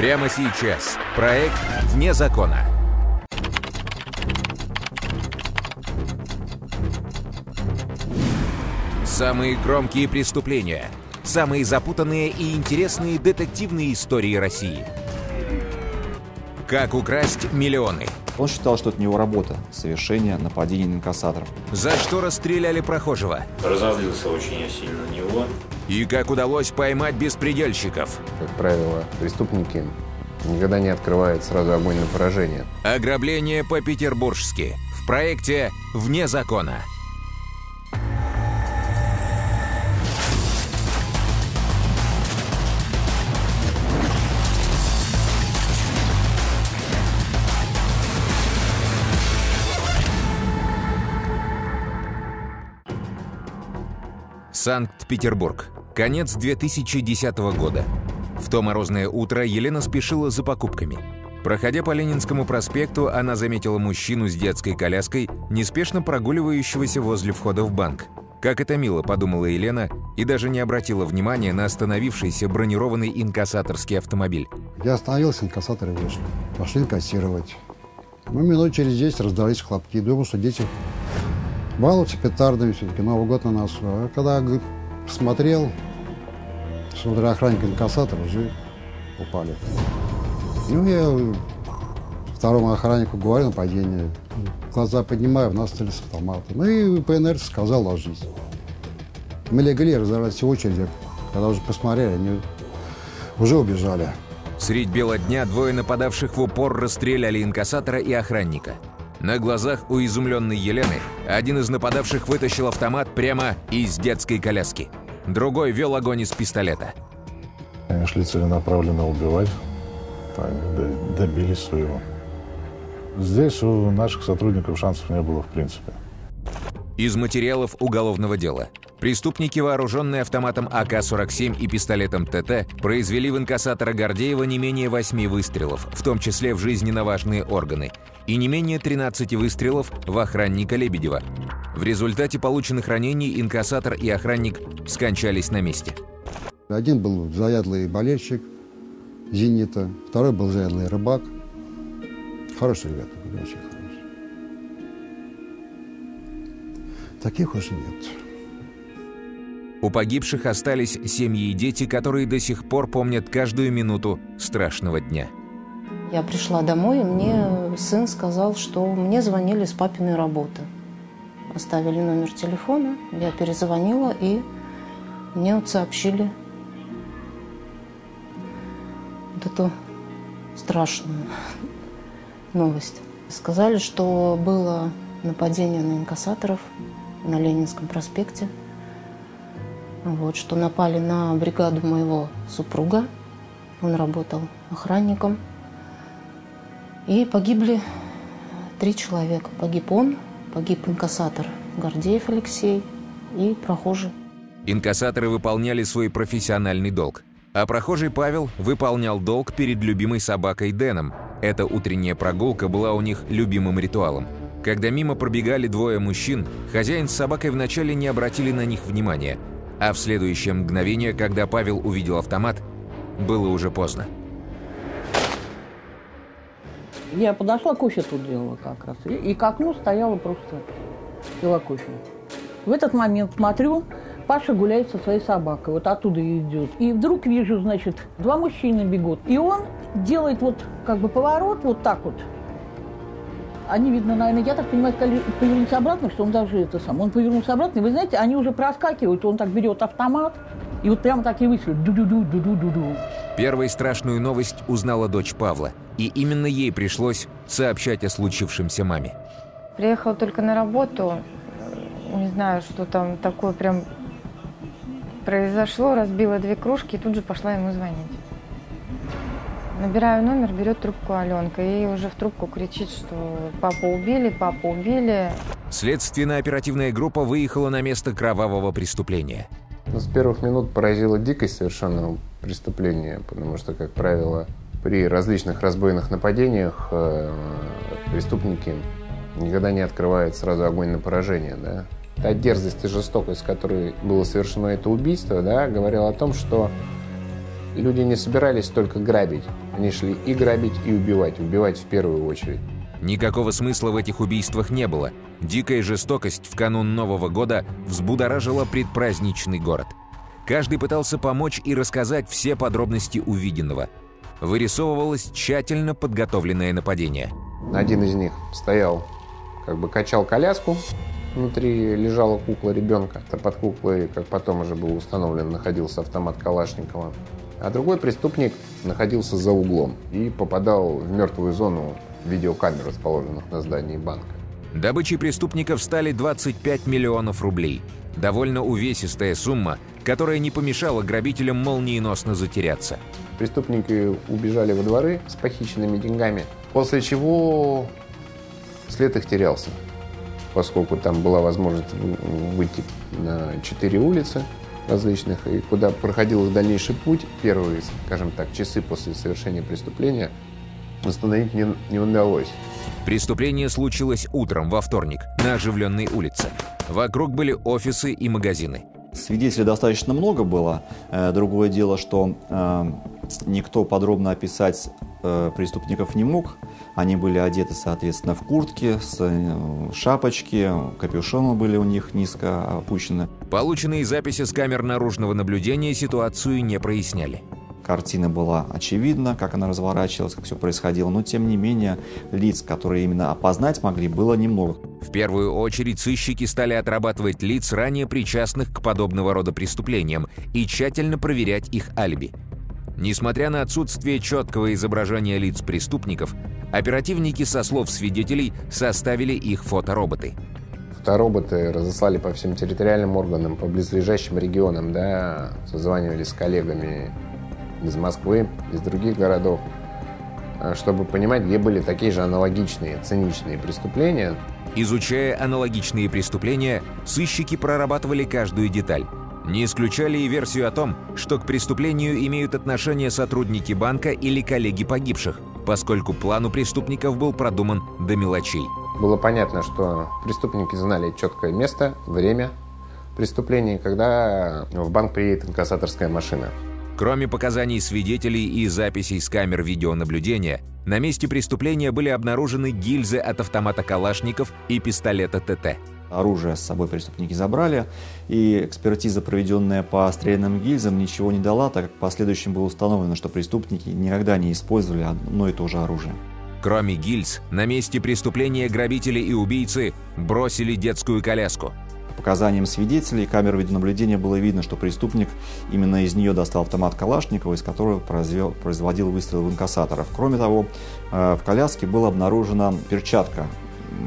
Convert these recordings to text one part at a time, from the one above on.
Прямо сейчас. Проект «Вне закона». Самые громкие преступления. Самые запутанные и интересные детективные истории России. Как украсть миллионы. Он считал, что это не его работа – совершение нападений на инкассаторов. За что расстреляли прохожего. Разозлился очень я сильно на него. И как удалось поймать беспредельщиков. Как правило, преступники никогда не открывают сразу огонь на поражение. Ограбление по-петербуржски. В проекте «Вне закона». Санкт-Петербург. Конец 2010 года. В то морозное утро Елена спешила за покупками. Проходя по Ленинскому проспекту, она заметила мужчину с детской коляской, неспешно прогуливающегося возле входа в банк. Как это мило, подумала Елена, и даже не обратила внимания на остановившийся бронированный инкассаторский автомобиль. Я остановился, инкассаторы вышли. Пошли инкассировать. Ну, минут через 10 раздались хлопки. Думал, что дети балуются петардами все-таки. Новый год на носу. А когда посмотрел, смотря охранник инкассатора, уже упали. Ну, я второму охраннику говорю нападение. Глаза поднимаю, в нас стреляли с автомата. Ну и ПНР сказал ложись. Мы легли, разорвались очереди. Когда уже посмотрели, они уже убежали. Средь бела дня двое нападавших в упор расстреляли инкассатора и охранника. На глазах у изумленной Елены один из нападавших вытащил автомат прямо из детской коляски. Другой вел огонь из пистолета. Они шли целенаправленно убивать. Они до- добились своего. Здесь у наших сотрудников шансов не было в принципе. Из материалов уголовного дела. Преступники, вооруженные автоматом АК-47 и пистолетом ТТ, произвели в инкассатора Гордеева не менее 8 выстрелов, в том числе в жизненно важные органы, и не менее 13 выстрелов в охранника Лебедева. В результате полученных ранений инкассатор и охранник скончались на месте. Один был заядлый болельщик «Зенита», второй был заядлый рыбак. Хорошие ребята были, очень хорошие. Таких уже нет. У погибших остались семьи и дети, которые до сих пор помнят каждую минуту страшного дня. Я пришла домой, и мне сын сказал, что мне звонили с папиной работы. Оставили номер телефона, я перезвонила, и мне вот сообщили вот эту страшную новость. Сказали, что было нападение на инкассаторов на Ленинском проспекте. Вот, что напали на бригаду моего супруга. Он работал охранником. И погибли три человека. Погиб он, погиб инкассатор Гордеев Алексей и прохожий. Инкассаторы выполняли свой профессиональный долг. А прохожий Павел выполнял долг перед любимой собакой Дэном. Эта утренняя прогулка была у них любимым ритуалом. Когда мимо пробегали двое мужчин, хозяин с собакой вначале не обратили на них внимания, а в следующее мгновение, когда Павел увидел автомат, было уже поздно. Я подошла, кофе тут делала как раз. И, и к окну стояла просто, пила кофе. В этот момент смотрю, Паша гуляет со своей собакой, вот оттуда идет. И вдруг вижу, значит, два мужчины бегут. И он делает вот как бы поворот вот так вот. Они, видно, наверное, я так понимаю, сказали, повернуться обратно, что он даже это сам. Он повернулся обратно, и вы знаете, они уже проскакивают, он так берет автомат, и вот прямо так и вышли. Ду-ду-ду, ду-ду-ду-ду. Первой страшную новость узнала дочь Павла, и именно ей пришлось сообщать о случившемся маме. Приехала только на работу. Не знаю, что там такое прям произошло. Разбила две кружки и тут же пошла ему звонить. Набираю номер, берет трубку Аленка и уже в трубку кричит, что папу убили, папу убили. Следственно-оперативная группа выехала на место кровавого преступления. Ну, С первых минут поразила дикость совершенно преступления, потому что, как правило, при различных разбойных нападениях э, преступники никогда не открывают сразу огонь на поражение, да. Та дерзость и жестокость, с которой было совершено это убийство, да, говорила о том, что Люди не собирались только грабить. Они шли и грабить, и убивать. Убивать в первую очередь. Никакого смысла в этих убийствах не было. Дикая жестокость в канун Нового года взбудоражила предпраздничный город. Каждый пытался помочь и рассказать все подробности увиденного. Вырисовывалось тщательно подготовленное нападение. Один из них стоял, как бы качал коляску, внутри лежала кукла ребенка. Под куклой, как потом уже был установлен, находился автомат Калашникова. А другой преступник находился за углом и попадал в мертвую зону видеокамер, расположенных на здании банка. Добычей преступников стали 25 миллионов рублей. Довольно увесистая сумма, которая не помешала грабителям молниеносно затеряться. Преступники убежали во дворы с похищенными деньгами, после чего след их терялся, поскольку там была возможность выйти на четыре улицы различных, и куда проходил их дальнейший путь, первые, скажем так, часы после совершения преступления, восстановить не, не удалось. Преступление случилось утром во вторник на оживленной улице. Вокруг были офисы и магазины. Свидетелей достаточно много было. Э, другое дело, что э, никто подробно описать э, преступников не мог. Они были одеты, соответственно, в куртки, с шапочки, капюшоны были у них низко опущены. Полученные записи с камер наружного наблюдения ситуацию не проясняли. Картина была очевидна, как она разворачивалась, как все происходило, но тем не менее лиц, которые именно опознать могли, было немного. В первую очередь сыщики стали отрабатывать лиц, ранее причастных к подобного рода преступлениям, и тщательно проверять их алиби. Несмотря на отсутствие четкого изображения лиц преступников, оперативники со слов свидетелей составили их фотороботы. Фотороботы разослали по всем территориальным органам, по близлежащим регионам, да, созванивались с коллегами из Москвы, из других городов, чтобы понимать, где были такие же аналогичные, циничные преступления. Изучая аналогичные преступления, сыщики прорабатывали каждую деталь. Не исключали и версию о том, что к преступлению имеют отношение сотрудники банка или коллеги погибших, поскольку план у преступников был продуман до мелочей. Было понятно, что преступники знали четкое место, время преступления, когда в банк приедет инкассаторская машина. Кроме показаний свидетелей и записей с камер видеонаблюдения, на месте преступления были обнаружены гильзы от автомата Калашников и пистолета ТТ. Оружие с собой преступники забрали, и экспертиза, проведенная по стрелянным гильзам, ничего не дала, так как в последующем было установлено, что преступники никогда не использовали одно и то же оружие. Кроме гильз, на месте преступления грабители и убийцы бросили детскую коляску – показаниям свидетелей камер видеонаблюдения было видно, что преступник именно из нее достал автомат Калашникова, из которого произвел, производил выстрел в инкассаторов. Кроме того, э, в коляске была обнаружена перчатка.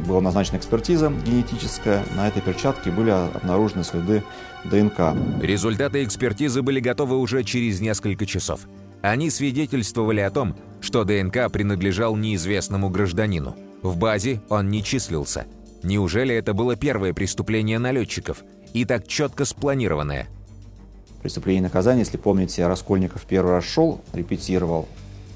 Была назначена экспертиза генетическая. На этой перчатке были обнаружены следы ДНК. Результаты экспертизы были готовы уже через несколько часов. Они свидетельствовали о том, что ДНК принадлежал неизвестному гражданину. В базе он не числился – Неужели это было первое преступление налетчиков и так четко спланированное? Преступление и наказание, если помните, Раскольников первый раз шел, репетировал,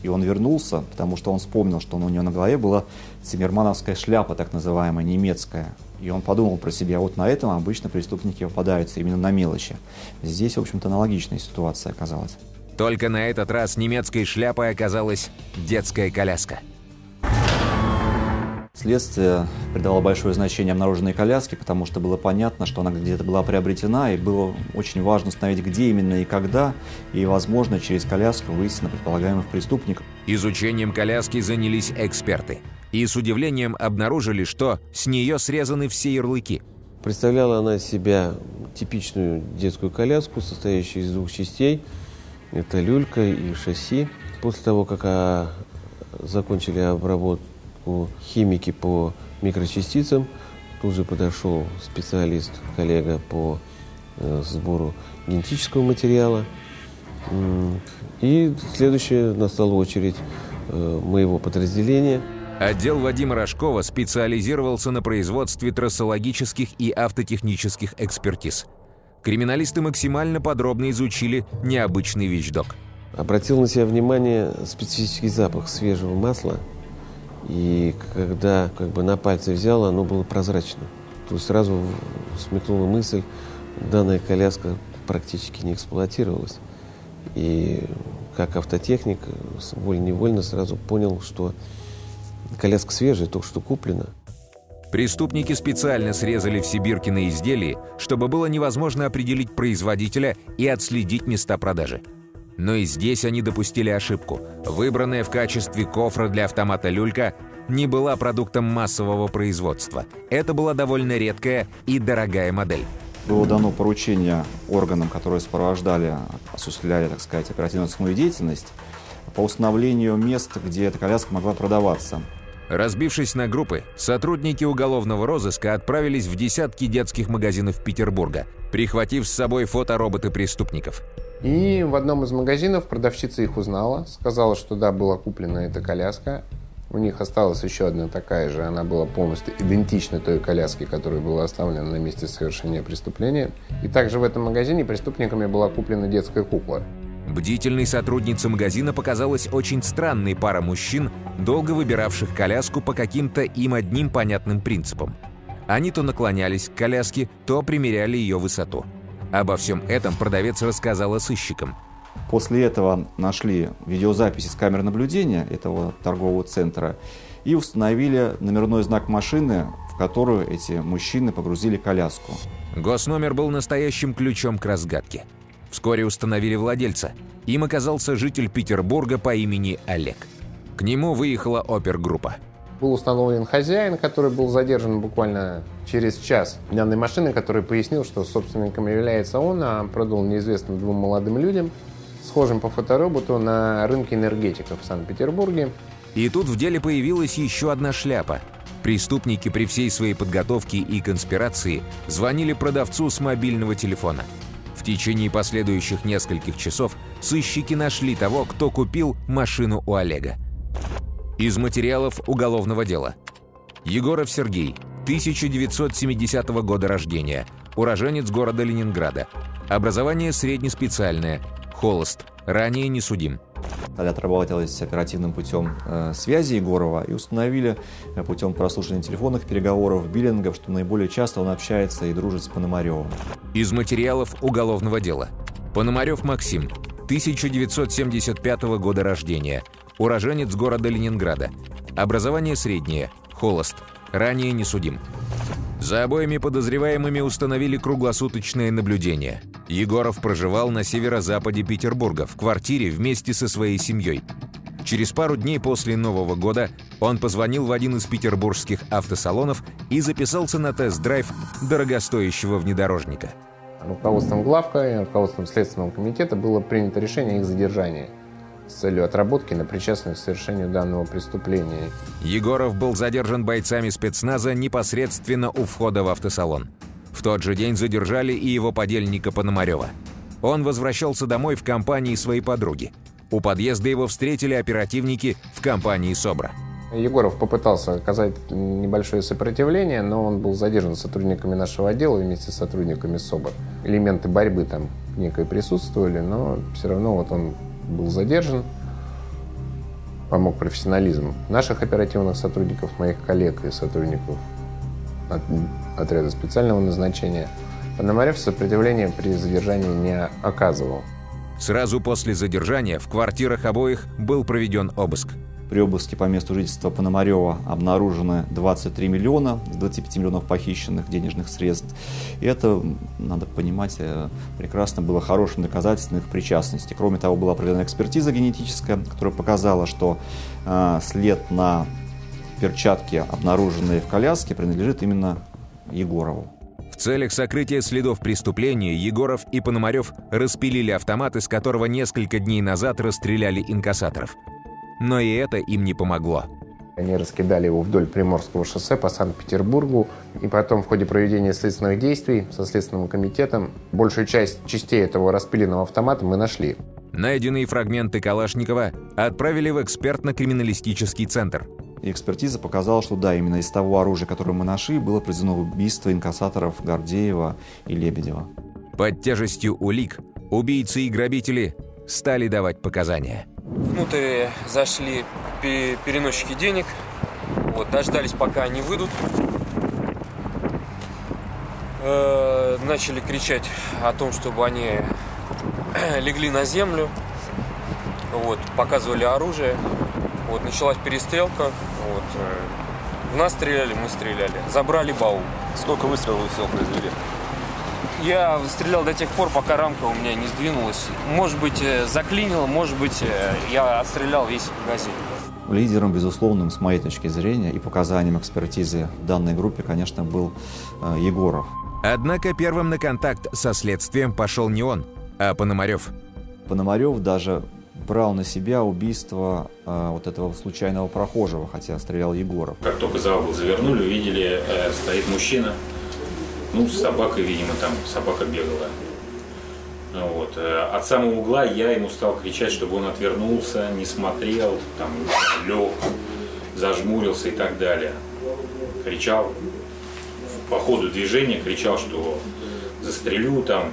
и он вернулся, потому что он вспомнил, что у него на голове была циммермановская шляпа, так называемая, немецкая. И он подумал про себя, вот на этом обычно преступники попадаются, именно на мелочи. Здесь, в общем-то, аналогичная ситуация оказалась. Только на этот раз немецкой шляпой оказалась детская коляска. Следствие придало большое значение обнаруженной коляске, потому что было понятно, что она где-то была приобретена, и было очень важно установить, где именно и когда, и, возможно, через коляску выйти на предполагаемых преступников. Изучением коляски занялись эксперты. И с удивлением обнаружили, что с нее срезаны все ярлыки. Представляла она из себя типичную детскую коляску, состоящую из двух частей. Это люлька и шасси. После того, как а, закончили обработку у химики по микрочастицам. Тут же подошел специалист, коллега по э, сбору генетического материала. И следующая настала очередь э, моего подразделения. Отдел Вадима Рожкова специализировался на производстве трассологических и автотехнических экспертиз. Криминалисты максимально подробно изучили необычный вещдок. Обратил на себя внимание специфический запах свежего масла – и когда как бы на пальцы взял, оно было прозрачно. То есть сразу смекнула мысль, данная коляска практически не эксплуатировалась. И как автотехник, волей-невольно сразу понял, что коляска свежая, только что куплена. Преступники специально срезали все бирки на изделии, чтобы было невозможно определить производителя и отследить места продажи. Но и здесь они допустили ошибку. Выбранная в качестве кофра для автомата люлька не была продуктом массового производства. Это была довольно редкая и дорогая модель. Было дано поручение органам, которые сопровождали, осуществляли, так сказать, оперативно-розыскную деятельность по установлению мест, где эта коляска могла продаваться. Разбившись на группы, сотрудники уголовного розыска отправились в десятки детских магазинов Петербурга, прихватив с собой фотороботы преступников. И в одном из магазинов продавщица их узнала, сказала, что да, была куплена эта коляска. У них осталась еще одна такая же, она была полностью идентична той коляске, которая была оставлена на месте совершения преступления. И также в этом магазине преступниками была куплена детская кукла. Бдительной сотруднице магазина показалась очень странной пара мужчин, долго выбиравших коляску по каким-то им одним понятным принципам. Они то наклонялись к коляске, то примеряли ее высоту. Обо всем этом продавец рассказала сыщикам. После этого нашли видеозаписи с камер наблюдения этого торгового центра и установили номерной знак машины, в которую эти мужчины погрузили коляску. Госномер был настоящим ключом к разгадке. Вскоре установили владельца. Им оказался житель Петербурга по имени Олег. К нему выехала опергруппа. Был установлен хозяин, который был задержан буквально через час данной машины, который пояснил, что собственником является он, а продал неизвестным двум молодым людям, схожим по фотороботу на рынке энергетиков в Санкт-Петербурге. И тут в деле появилась еще одна шляпа. Преступники при всей своей подготовке и конспирации звонили продавцу с мобильного телефона. В течение последующих нескольких часов сыщики нашли того, кто купил машину у Олега. Из материалов уголовного дела. Егоров Сергей, 1970 года рождения, уроженец города Ленинграда. Образование среднеспециальное, холост, ранее не судим. Далее отработалось оперативным путем э, связи Егорова и установили э, путем прослушивания телефонных переговоров, биллингов, что наиболее часто он общается и дружит с Пономаревым. Из материалов уголовного дела. Пономарев Максим, 1975 года рождения, уроженец города Ленинграда. Образование среднее, холост, ранее не судим. За обоими подозреваемыми установили круглосуточное наблюдение. Егоров проживал на северо-западе Петербурга в квартире вместе со своей семьей. Через пару дней после Нового года он позвонил в один из петербургских автосалонов и записался на тест-драйв дорогостоящего внедорожника. Руководством главка и руководством Следственного комитета было принято решение их задержания с целью отработки на причастность к совершению данного преступления. Егоров был задержан бойцами спецназа непосредственно у входа в автосалон. В тот же день задержали и его подельника Пономарева. Он возвращался домой в компании своей подруги. У подъезда его встретили оперативники в компании СОБРа. Егоров попытался оказать небольшое сопротивление, но он был задержан сотрудниками нашего отдела вместе с сотрудниками СОБР. Элементы борьбы там некой присутствовали, но все равно вот он был задержан, помог профессионализм наших оперативных сотрудников, моих коллег и сотрудников от, отряда специального назначения. Пономарев сопротивления при задержании не оказывал. Сразу после задержания в квартирах обоих был проведен обыск. При обыске по месту жительства Пономарева обнаружено 23 миллиона с 25 миллионов похищенных денежных средств. И это, надо понимать, э, прекрасно было хорошим доказательством их причастности. Кроме того, была проведена экспертиза генетическая, которая показала, что э, след на перчатке, обнаруженные в коляске, принадлежит именно Егорову. В целях сокрытия следов преступления Егоров и Пономарев распилили автомат, из которого несколько дней назад расстреляли инкассаторов. Но и это им не помогло. Они раскидали его вдоль Приморского шоссе по Санкт-Петербургу. И потом в ходе проведения следственных действий со Следственным комитетом большую часть частей этого распиленного автомата мы нашли. Найденные фрагменты Калашникова отправили в экспертно-криминалистический центр. И экспертиза показала, что да, именно из того оружия, которое мы нашли, было произведено убийство инкассаторов Гордеева и Лебедева. Под тяжестью улик убийцы и грабители стали давать показания. Внутрь зашли переносчики денег, вот, дождались, пока они выйдут. Э, начали кричать о том, чтобы они легли на землю. Вот, показывали оружие. Вот, началась перестрелка. Вот, э, в нас стреляли, мы стреляли. Забрали баул. Сколько выстрелов вы произвели? Я стрелял до тех пор, пока рамка у меня не сдвинулась. Может быть, э, заклинило, может быть, э, я отстрелял весь магазин. Лидером, безусловным, с моей точки зрения, и показанием экспертизы в данной группе, конечно, был э, Егоров. Однако первым на контакт со следствием пошел не он, а Пономарев. Пономарев даже брал на себя убийство э, вот этого случайного прохожего, хотя стрелял Егоров. Как только за угол завернули, увидели, э, стоит мужчина, ну, с собакой, видимо, там собака бегала. Вот. э, От самого угла я ему стал кричать, чтобы он отвернулся, не смотрел, там, лег, зажмурился и так далее. Кричал по ходу движения, кричал, что застрелю там,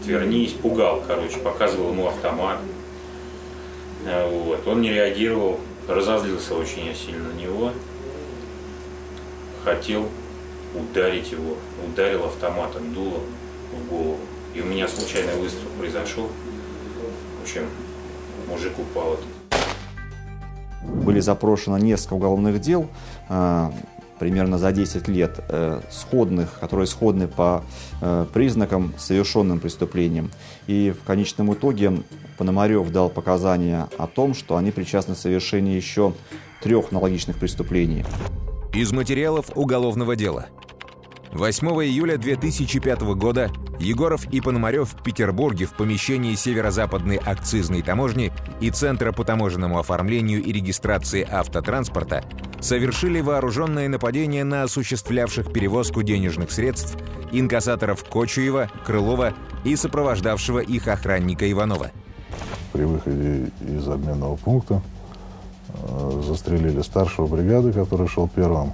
отвернись, пугал, короче, показывал ему автомат. Э, Вот. Он не реагировал, разозлился очень сильно на него. Хотел ударить его. Ударил автоматом, дуло в голову. И у меня случайный выстрел произошел. В общем, мужик упал. Были запрошено несколько уголовных дел, э, примерно за 10 лет, э, сходных, которые сходны по э, признакам совершенным преступлением. И в конечном итоге Пономарев дал показания о том, что они причастны к совершению еще трех аналогичных преступлений. Из материалов уголовного дела. 8 июля 2005 года Егоров и Пономарев в Петербурге в помещении Северо-Западной акцизной таможни и Центра по таможенному оформлению и регистрации автотранспорта совершили вооруженное нападение на осуществлявших перевозку денежных средств инкассаторов Кочуева, Крылова и сопровождавшего их охранника Иванова. При выходе из обменного пункта э, застрелили старшего бригады, который шел первым,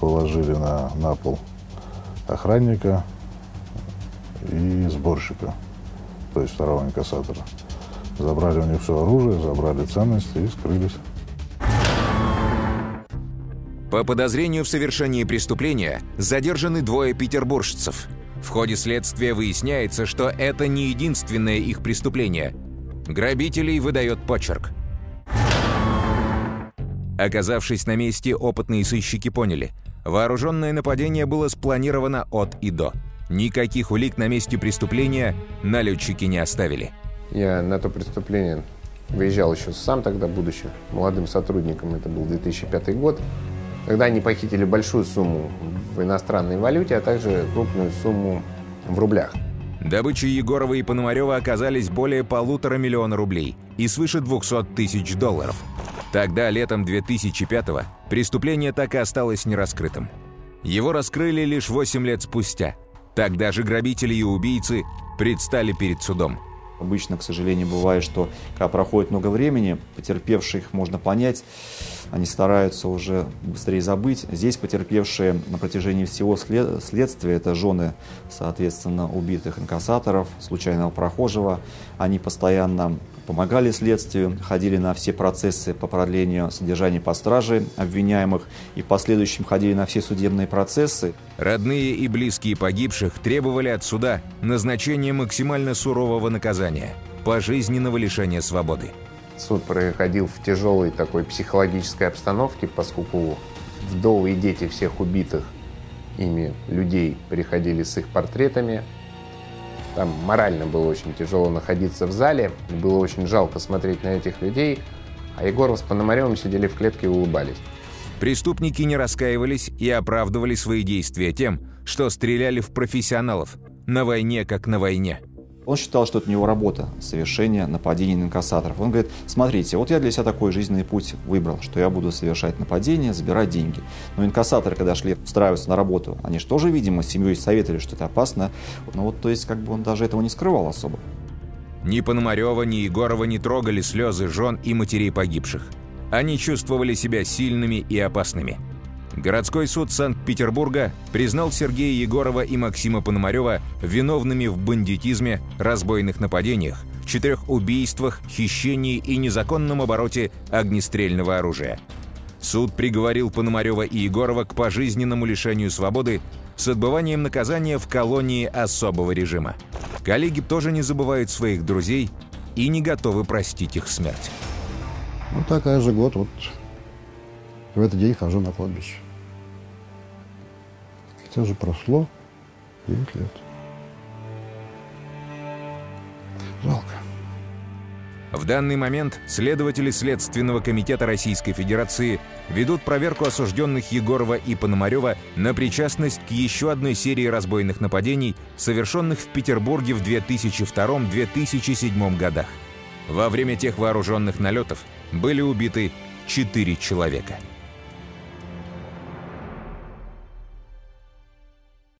положили на, на пол охранника и сборщика, то есть второго инкассатора. Забрали у них все оружие, забрали ценности и скрылись. По подозрению в совершении преступления задержаны двое петербуржцев. В ходе следствия выясняется, что это не единственное их преступление. Грабителей выдает почерк. Оказавшись на месте, опытные сыщики поняли – вооруженное нападение было спланировано от и до. Никаких улик на месте преступления налетчики не оставили. Я на то преступление выезжал еще сам тогда, будучи молодым сотрудником, это был 2005 год. Тогда они похитили большую сумму в иностранной валюте, а также крупную сумму в рублях. Добычей Егорова и Пономарева оказались более полутора миллиона рублей и свыше 200 тысяч долларов. Тогда, летом 2005-го, преступление так и осталось нераскрытым. Его раскрыли лишь 8 лет спустя. Тогда же грабители и убийцы предстали перед судом. Обычно, к сожалению, бывает, что когда проходит много времени, потерпевших можно понять, они стараются уже быстрее забыть. Здесь потерпевшие на протяжении всего след следствия, это жены, соответственно, убитых инкассаторов, случайного прохожего, они постоянно помогали следствию, ходили на все процессы по продлению содержания под стражей обвиняемых и в последующем ходили на все судебные процессы. Родные и близкие погибших требовали от суда назначения максимально сурового наказания – пожизненного лишения свободы. Суд проходил в тяжелой такой психологической обстановке, поскольку вдовы и дети всех убитых ими людей приходили с их портретами. Там морально было очень тяжело находиться в зале, было очень жалко смотреть на этих людей, а Егоров с Пономаревым сидели в клетке и улыбались. Преступники не раскаивались и оправдывали свои действия тем, что стреляли в профессионалов, на войне как на войне. Он считал, что это у него работа, совершение нападений на инкассаторов. Он говорит, смотрите, вот я для себя такой жизненный путь выбрал, что я буду совершать нападения, забирать деньги. Но инкассаторы, когда шли устраиваться на работу, они же тоже, видимо, с семьей советовали, что это опасно. Ну вот, то есть, как бы он даже этого не скрывал особо. Ни Пономарева, ни Егорова не трогали слезы жен и матерей погибших. Они чувствовали себя сильными и опасными. Городской суд Санкт-Петербурга признал Сергея Егорова и Максима Пономарева виновными в бандитизме, разбойных нападениях, четырех убийствах, хищении и незаконном обороте огнестрельного оружия. Суд приговорил Пономарева и Егорова к пожизненному лишению свободы с отбыванием наказания в колонии особого режима. Коллеги тоже не забывают своих друзей и не готовы простить их смерть. Вот так каждый год вот в этот день хожу на кладбище. Хотя уже прошло 9 лет. Жалко. В данный момент следователи Следственного комитета Российской Федерации ведут проверку осужденных Егорова и Пономарева на причастность к еще одной серии разбойных нападений, совершенных в Петербурге в 2002-2007 годах. Во время тех вооруженных налетов были убиты четыре человека –